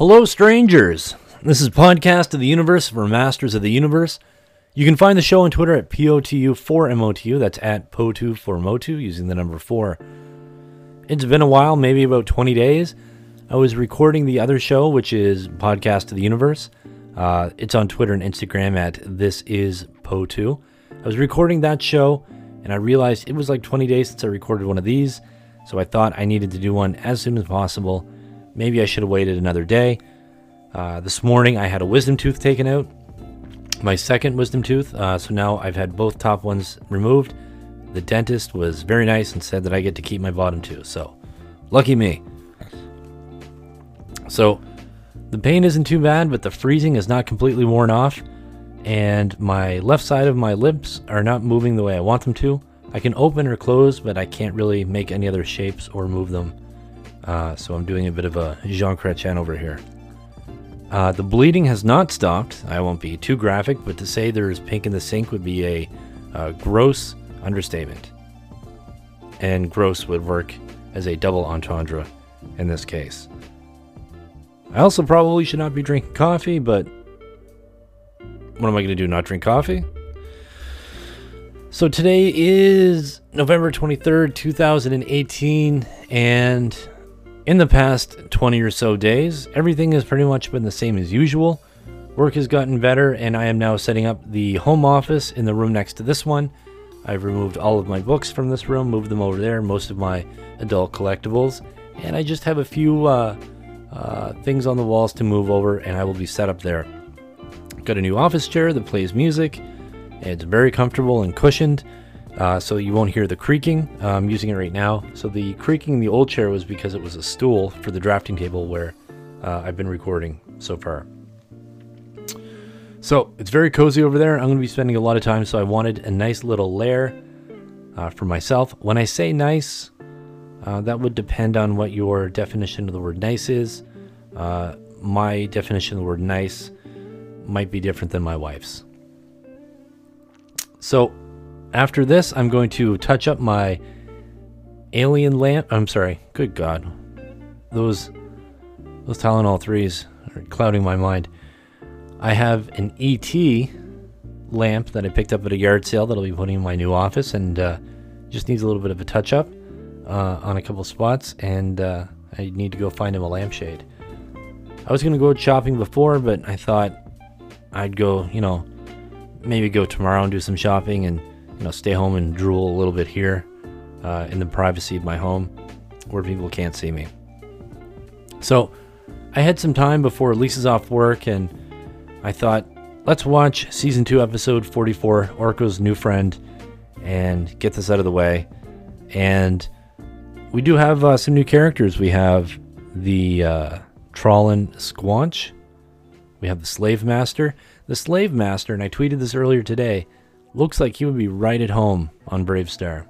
Hello, strangers. This is Podcast of the Universe for Masters of the Universe. You can find the show on Twitter at POTU4MOTU. That's at POTU4MOTU using the number 4. It's been a while, maybe about 20 days. I was recording the other show, which is Podcast of the Universe. Uh, it's on Twitter and Instagram at This Is Po2. I was recording that show, and I realized it was like 20 days since I recorded one of these, so I thought I needed to do one as soon as possible. Maybe I should have waited another day. Uh, this morning, I had a wisdom tooth taken out, my second wisdom tooth, uh, so now I've had both top ones removed. The dentist was very nice and said that I get to keep my bottom two, so lucky me. So the pain isn't too bad, but the freezing is not completely worn off, and my left side of my lips are not moving the way I want them to. I can open or close, but I can't really make any other shapes or move them. Uh, so I'm doing a bit of a Jean Chrétien over here. Uh, the bleeding has not stopped. I won't be too graphic, but to say there is pink in the sink would be a uh, gross understatement. And gross would work as a double entendre in this case. I also probably should not be drinking coffee, but what am I going to do? Not drink coffee? So today is November 23rd, 2018, and in the past 20 or so days, everything has pretty much been the same as usual. Work has gotten better, and I am now setting up the home office in the room next to this one. I've removed all of my books from this room, moved them over there, most of my adult collectibles, and I just have a few uh, uh, things on the walls to move over, and I will be set up there. Got a new office chair that plays music. It's very comfortable and cushioned, uh, so you won't hear the creaking. I'm using it right now. So the creaking in the old chair was because it was a stool for the drafting table where uh, I've been recording so far. So it's very cozy over there. I'm going to be spending a lot of time, so I wanted a nice little lair uh, for myself. When I say nice, uh, that would depend on what your definition of the word nice is. Uh, my definition of the word nice might be different than my wife's. So, after this, I'm going to touch up my alien lamp. I'm sorry. Good God, those those Tylenol threes are clouding my mind. I have an ET lamp that I picked up at a yard sale that I'll be putting in my new office, and uh, just needs a little bit of a touch up uh, on a couple spots, and uh, I need to go find him a lampshade. I was gonna go shopping before, but I thought I'd go, you know, maybe go tomorrow and do some shopping and, you know, stay home and drool a little bit here uh, in the privacy of my home where people can't see me. So I had some time before Lisa's off work and I thought, let's watch season 2, episode 44, Orko's New Friend, and get this out of the way. And we do have uh, some new characters. We have the uh, Trollan Squanch. We have the Slave Master. The Slave Master, and I tweeted this earlier today, looks like he would be right at home on BraveStarr.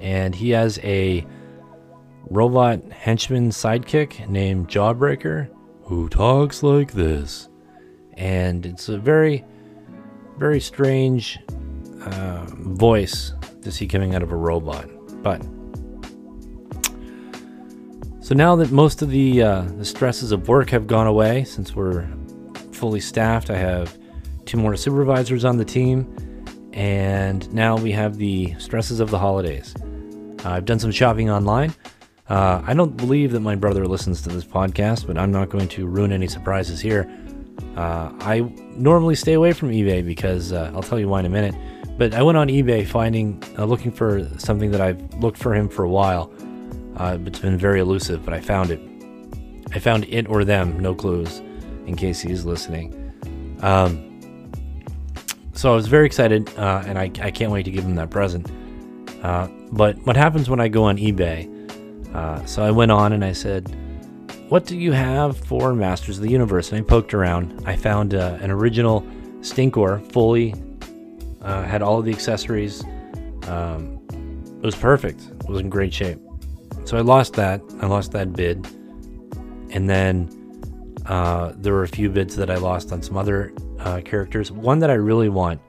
And he has a robot henchman sidekick named Jawbreaker who talks like this. And it's a very, very strange uh, voice to see coming out of a robot. But so now that most of the uh, the stresses of work have gone away, since we're fully staffed, I have two more supervisors on the team, and now we have the stresses of the holidays. Uh, I've done some shopping online. Uh, I don't believe that my brother listens to this podcast, but I'm not going to ruin any surprises here. Uh, I normally stay away from eBay because uh, I'll tell you why in a minute. But I went on eBay finding, uh, looking for something that I've looked for him for a while. Uh, it's been very elusive, but I found it. I found it or them, no clues, in case he's listening. Um, so I was very excited, uh, and I, I can't wait to give him that present. Uh, but what happens when I go on eBay? Uh, so I went on and I said, What do you have for Masters of the Universe? And I poked around. I found uh, an original Stinkor, fully, uh, had all of the accessories. Um, it was perfect, it was in great shape. So I lost that. I lost that bid. And then uh, there were a few bids that I lost on some other uh, characters. One that I really want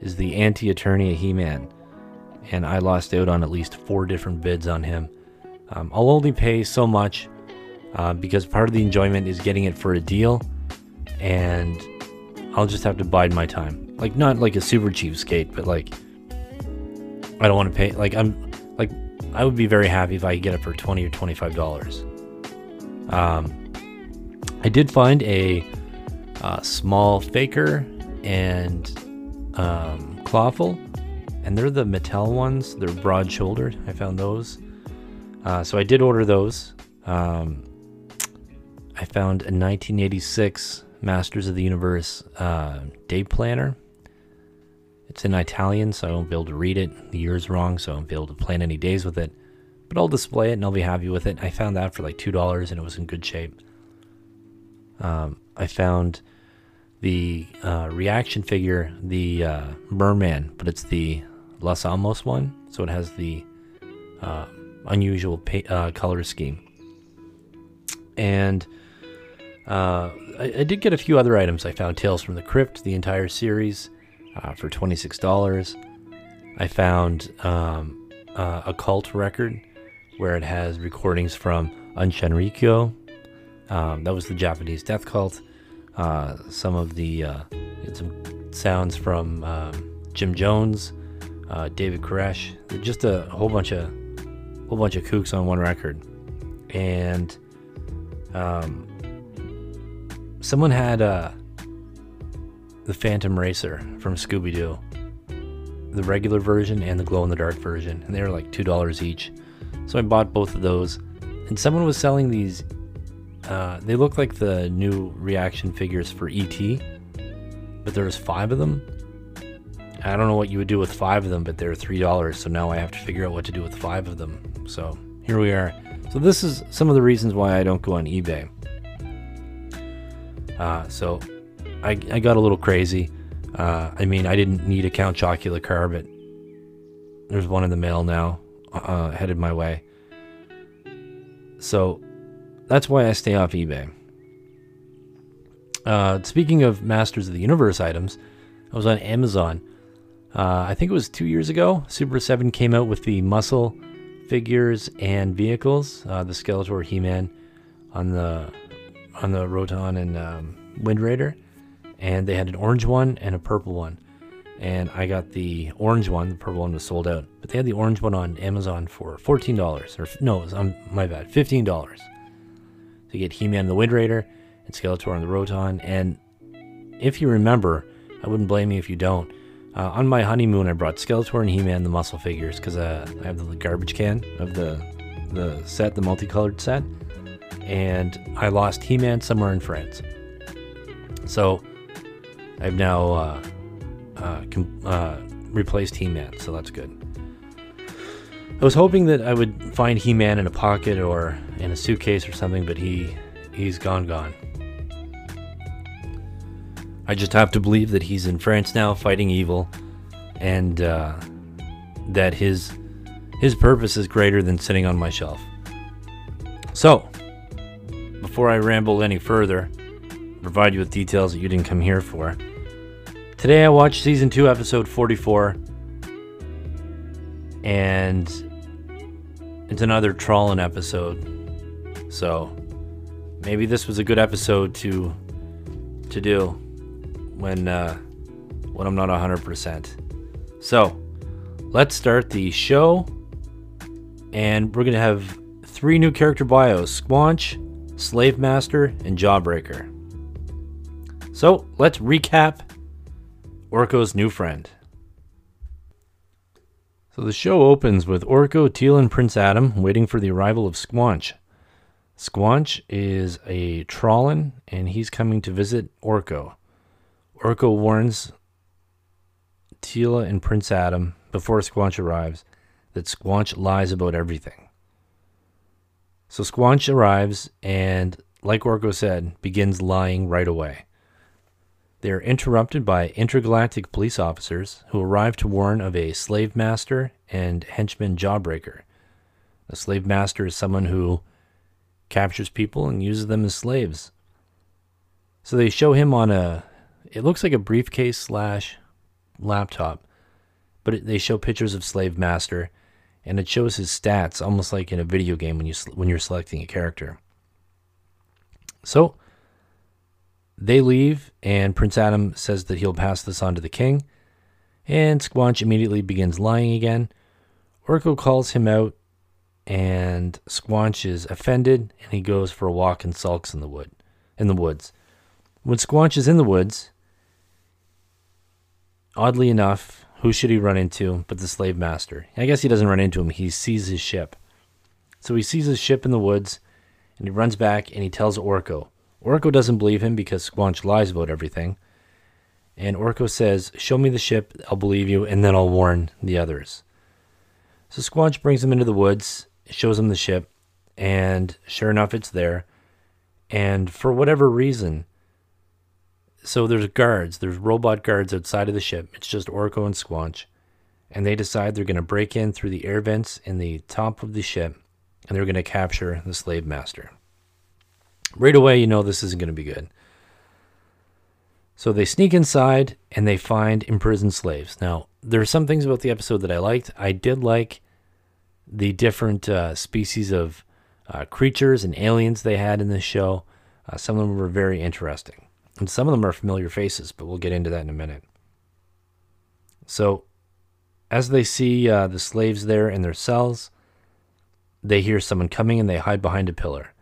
is the Anti Eternia He Man. And I lost out on at least four different bids on him. Um, I'll only pay so much uh, because part of the enjoyment is getting it for a deal, and I'll just have to bide my time. Like not like a super cheapskate, but like I don't want to pay. Like I'm like I would be very happy if I could get it for twenty or twenty five dollars. Um, I did find a, uh, small faker and um, clawful, and they're the Mattel ones. They're broad shouldered. I found those. Uh, so I did order those. Um, I found a 1986 Masters of the Universe uh, day planner. It's in Italian, so I won't be able to read it. The year's wrong, so I won't be able to plan any days with it. But I'll display it and I'll be happy with it. I found that for like $2 and it was in good shape. Um, I found the uh, reaction figure, the uh, Merman, but it's the Los Alamos one, so it has the uh, unusual uh, color scheme. And uh, I, I, did get a few other items. I found Tales from the Crypt, the entire series, uh, for $26. I found um, a cult record where it has recordings from Aum Shinrikyo. Um, that was the Japanese death cult. Uh, some of the uh, some sounds from um, Jim Jones, uh, David Koresh, just a whole bunch of whole bunch of kooks on one record, and um, someone had uh, the Phantom Racer from Scooby Doo, the regular version and the glow in the dark version, and they were like two dollars each. So I bought both of those, and someone was selling these. Uh, they look like the new reaction figures for ET, but there's five of them. I don't know what you would do with five of them, but they're three dollars. So now I have to figure out what to do with five of them. So here we are. So this is some of the reasons why I don't go on eBay. Uh, so I, I got a little crazy. Uh, I mean, I didn't need a Count Chocula car, but there's one in the mail now uh, headed my way. So that's why I stay off eBay. Uh, speaking of Masters of the Universe items, I was on Amazon. Uh, I think it was two years ago. Super 7 came out with the muscle figures and vehicles. Uh, the Skeletor He-Man on the on the Roton and um, Wind Raider, and they had an orange one and a purple one and I got the orange one. The purple one was sold out, but they had the orange one on Amazon for fourteen dollars. Or no, it was, um, my bad, fifteen dollars. To get He-Man the Wind Raider and Skeletor on the Roton. And if you remember, I wouldn't blame you if you don't. Uh, on my honeymoon, I brought Skeletor and He-Man the muscle figures because uh, I have the garbage can of the the set, the multicolored set, and I lost He-Man somewhere in France. So I've now. Uh, uh, com- uh, replaced He-Man, so that's good. I was hoping that I would find He-Man in a pocket or in a suitcase or something, but he he's gone gone. I just have to believe that he's in France now fighting evil and uh, that his his purpose is greater than sitting on my shelf. So, before I ramble any further, provide you with details that you didn't come here for. Today I watched season 2, episode 44. And it's another Trollan episode. So maybe this was a good episode to to do when uh when I'm not 100%. So, let's start the show and we're to have three new character bios, Squanch, Slave Master, and Jawbreaker. So, let's recap Orko's new friend. So the show opens with Orko, Teela, and Prince Adam waiting for the arrival of Squanch. Squanch is a Trollan, and he's coming to visit Orko. Orko warns Teela and Prince Adam before Squanch arrives that Squanch lies about everything. So Squanch arrives and, like Orko said, begins lying right away. They are interrupted by intergalactic police officers who arrive to warn of a slave master and henchman jawbreaker. A slave master is someone who captures people and uses them as slaves. So they show him on a, it looks like a briefcase slash laptop, but it, they show pictures of slave master, and it shows his stats almost like in a video game when you when you're selecting a character. So they leave, and Prince Adam says that he'll pass this on to the king. And Squanch immediately begins lying again. Orko calls him out, and Squanch is offended, and he goes for a walk and sulks in the wood, in the woods. When Squanch is in the woods, oddly enough, who should he run into but the slave master? I guess he doesn't run into him. He sees his ship. So he sees his ship in the woods, and he runs back and he tells Orko. Orko doesn't believe him because Squanch lies about everything. And Orko says, Show me the ship, I'll believe you, and then I'll warn the others. So Squanch brings him into the woods, shows him the ship, and sure enough, it's there. And for whatever reason, so there's guards, there's robot guards outside of the ship. It's just Orko and Squanch. And they decide they're going to break in through the air vents in the top of the ship, and they're going to capture the slave master. Right away, you know this isn't going to be good. So they sneak inside and they find imprisoned slaves. Now, there are some things about the episode that I liked. I did like the different uh, species of uh, creatures and aliens they had in this show. Uh, some of them were very interesting. And some of them are familiar faces, but we'll get into that in a minute. So, as they see uh, the slaves there in their cells, they hear someone coming and they hide behind a pillar.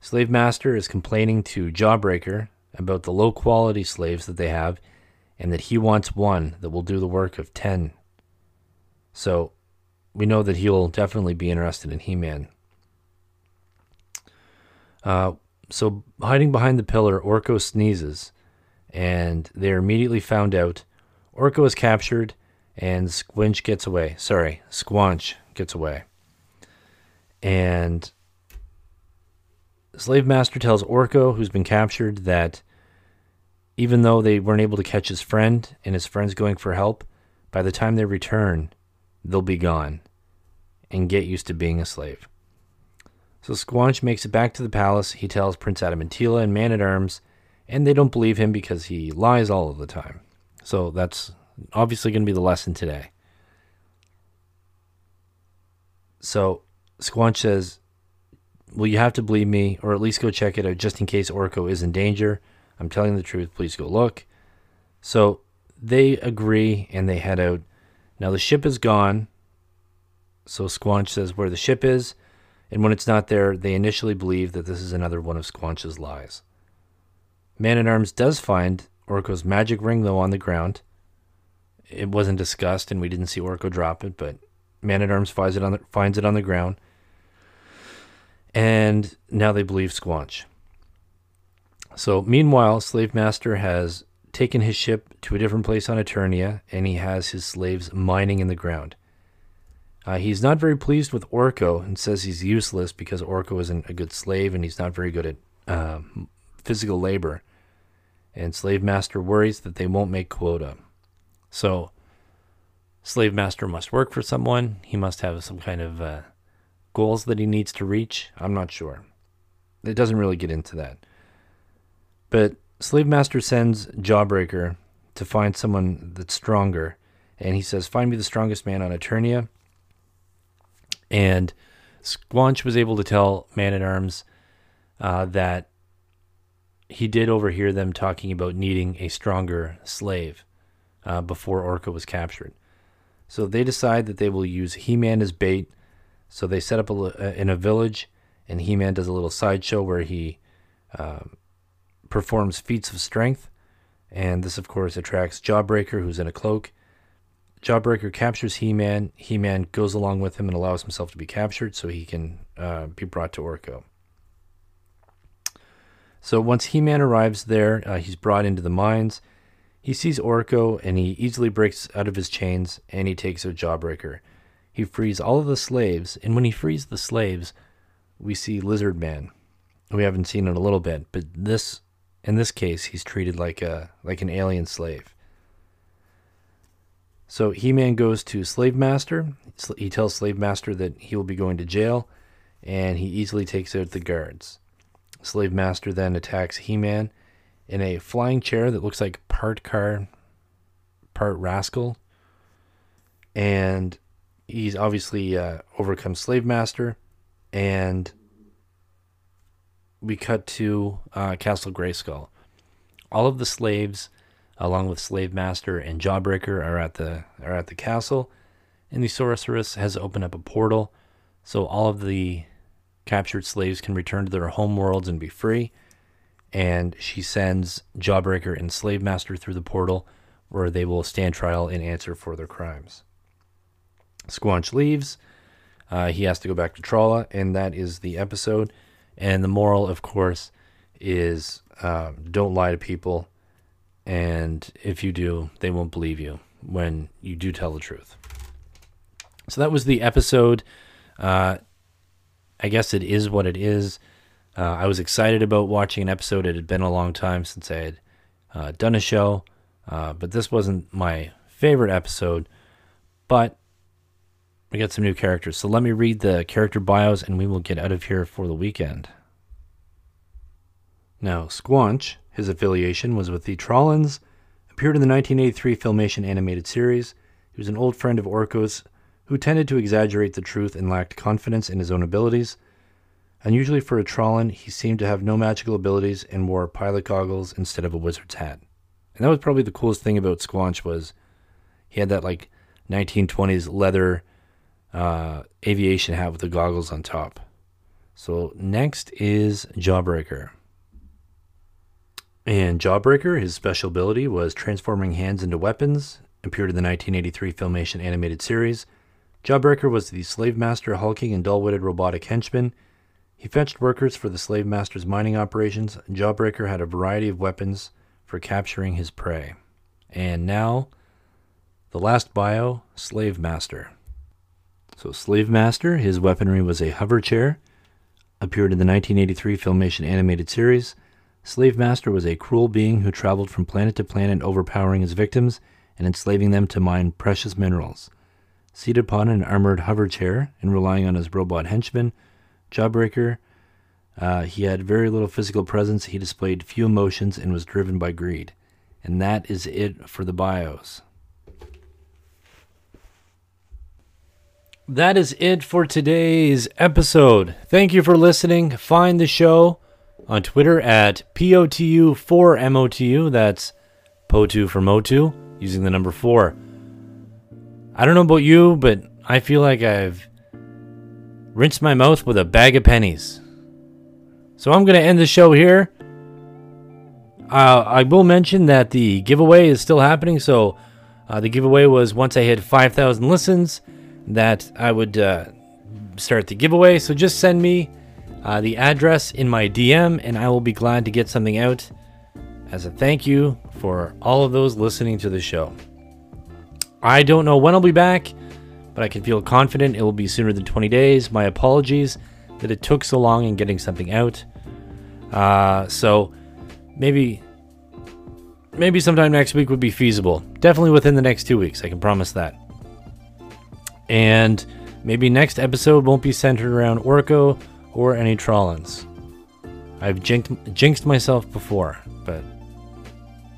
Slave Master is complaining to Jawbreaker, about the low quality slaves that they have and that he wants one that will do the work of 10. So we know that he'll definitely be interested in He Man. Uh, so hiding behind the pillar, Orko sneezes and they're immediately found out. Orko is captured and Squinch gets away. Sorry, Squanch gets away. And Slave Master tells Orko, who's been captured, that even though they weren't able to catch his friend and his friend's going for help, by the time they return, they'll be gone and get used to being a slave. So Squanch makes it back to the palace. He tells Prince Adam and Teela and Man at Arms, and they don't believe him because he lies all of the time. So that's obviously going to be the lesson today. So Squanch says, well, you have to believe me, or at least go check it out just in case Orko is in danger. I'm telling the truth. Please go look. So they agree and they head out. Now the ship is gone. So Squanch says where the ship is. And when it's not there, they initially believe that this is another one of Squanch's lies. Man at Arms does find Orko's magic ring, though, on the ground. It wasn't discussed, and we didn't see Orko drop it, but Man at Arms finds it on the, finds it on the ground and now they believe Squanch. So, meanwhile, Slave Master has taken his ship to a different place on Eternia, and he has his slaves mining in the ground. Uh, he's not very pleased with Orko and says he's useless because Orko isn't a good slave and he's not very good at uh, physical labor. And Slave Master worries that they won't make quota. So, Slave Master must work for someone. He must have some kind of uh, goals that he needs to reach? I'm not sure. It doesn't really get into that. But Slave Master sends Jawbreaker to find someone that's stronger, and he says, "Find me the strongest man on Eternia." And Squanch was able to tell Man at Arms uh, that he did overhear them talking about needing a stronger slave uh, before Orko was captured. So they decide that they will use He Man as bait so they set up a, uh, in a village, and He Man does a little sideshow where he um, performs feats of strength. And this, of course, attracts Jawbreaker, who's in a cloak. Jawbreaker captures He Man. He Man goes along with him and allows himself to be captured so he can uh, be brought to Orko. So once He Man arrives there, uh, he's brought into the mines. He sees Orko and he easily breaks out of his chains and he takes out Jawbreaker. He frees all of the slaves, and when he frees the slaves, we see Lizard Man. We haven't seen it a little bit, but this in this case he's treated like a like an alien slave. So He-Man goes to Slave Master. He tells Slave Master that he will be going to jail, and he easily takes out the guards. Slave Master then attacks He-Man in a flying chair that looks like part car, part rascal. And he's obviously uh, overcome Slave Master, and we cut to uh, Castle Grayskull. All of the slaves, along with Slave Master and Jawbreaker, are at the are at the castle, and the sorceress has opened up a portal, so all of the captured slaves can return to their home worlds and be free. And she sends Jawbreaker and Slave Master through the portal, where they will stand trial and answer for their crimes. Squanch leaves. Uh, he has to go back to Trolla, and that is the episode. And the moral, of course, is uh, don't lie to people. And if you do, they won't believe you when you do tell the truth. So that was the episode. Uh, I guess it is what it is. Uh, I was excited about watching an episode. It had been a long time since I had uh, done a show, uh, but this wasn't my favorite episode. But we got some new characters. So let me read the character bios and we will get out of here for the weekend. Now, Squanch, his affiliation was with the Trollans, appeared in the 1983 Filmation animated series. He was an old friend of Orko's who tended to exaggerate the truth and lacked confidence in his own abilities. Unusually for a Trollan, he seemed to have no magical abilities and wore pilot goggles instead of a wizard's hat. And that was probably the coolest thing about Squanch was he had that like 1920s leather uh, aviation hat with the goggles on top. So next is Jawbreaker. And Jawbreaker, his special ability was transforming hands into weapons, appeared in the 1983 Filmation animated series. Jawbreaker was the slave master hulking and dull-witted robotic henchman. He fetched workers for the slave master's mining operations. Jawbreaker had a variety of weapons for capturing his prey. And now, the last bio, Slave Master. So, Slave Master, his weaponry was a hover chair, appeared in the 1983 Filmation animated series. Slave Master was a cruel being who traveled from planet to planet, overpowering his victims and enslaving them to mine precious minerals. Seated upon an armored hover chair and relying on his robot henchman, Jawbreaker, uh, he had very little physical presence. He displayed few emotions and was driven by greed. And that is it for the bios. That is it for today's episode. Thank you for listening. Find the show on Twitter at POTU4MOTU. That's POTU for Motu, using the number 4. I don't know about you, but I feel like I've rinsed my mouth with a bag of pennies. So I'm going to end the show here. Uh, I will mention that the giveaway is still happening. So uh, the giveaway was once I hit 5,000 listens that I would uh, start the giveaway. So just send me uh, the address in my DM, and I will be glad to get something out as a thank you for all of those listening to the show. I don't know when I'll be back, but I can feel confident it will be sooner than 20 days. My apologies that it took so long in getting something out. Uh, so maybe maybe sometime next week would be feasible. Definitely within the next two weeks. I can promise that. And maybe next episode won't be centered around Orko or any Trollans. I've jinxed, jinxed myself before, but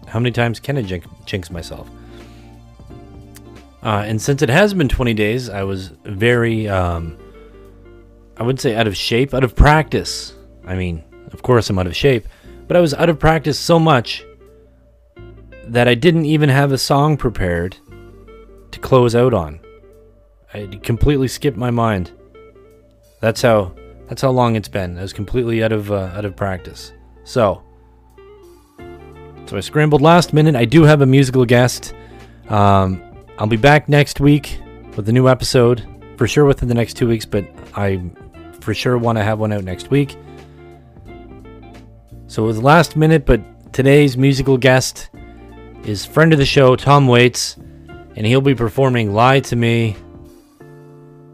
how many times can I jinx, jinx myself? Uh, and since it has been 20 days, I was very, um, I wouldn't say out of shape, out of practice. I mean, of course I'm out of shape, but I was out of practice so much that I didn't even have a song prepared to close out on. I completely skipped my mind. That's how that's how long it's been. I was completely out of uh, out of practice. So, so I scrambled last minute. I do have a musical guest. Um, I'll be back next week with a new episode for sure within the next two weeks, but I for sure want to have one out next week. So it was last minute, but today's musical guest is friend of the show Tom Waits, and he'll be performing "Lie to Me."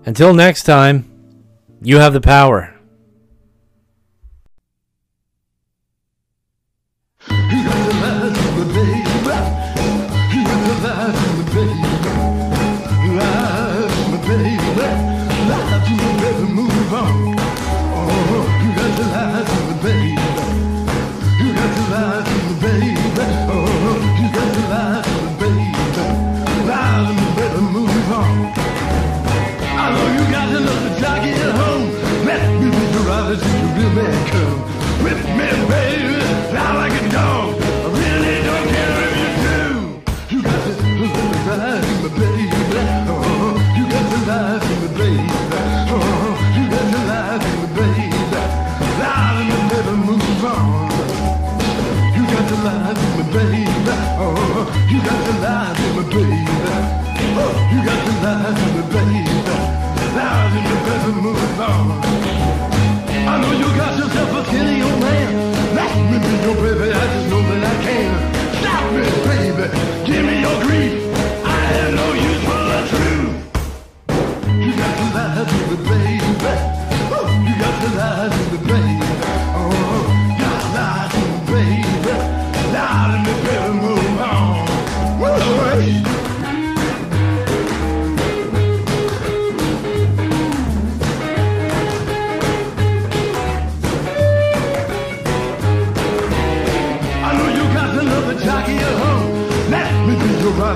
Until next time, you have the power. You got to lie to me, baby. Oh, you got to lie to me, baby. Lie to me, baby, move on. Oh. I know you got yourself a skinny old man. Let me be your baby, I just know that I can. Stop me, baby, give me your grief. I have no use for the truth. You got to lie to me, baby. Oh, you got to lie to me, baby.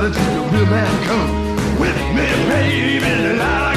reality, the real man comes with me, baby. La,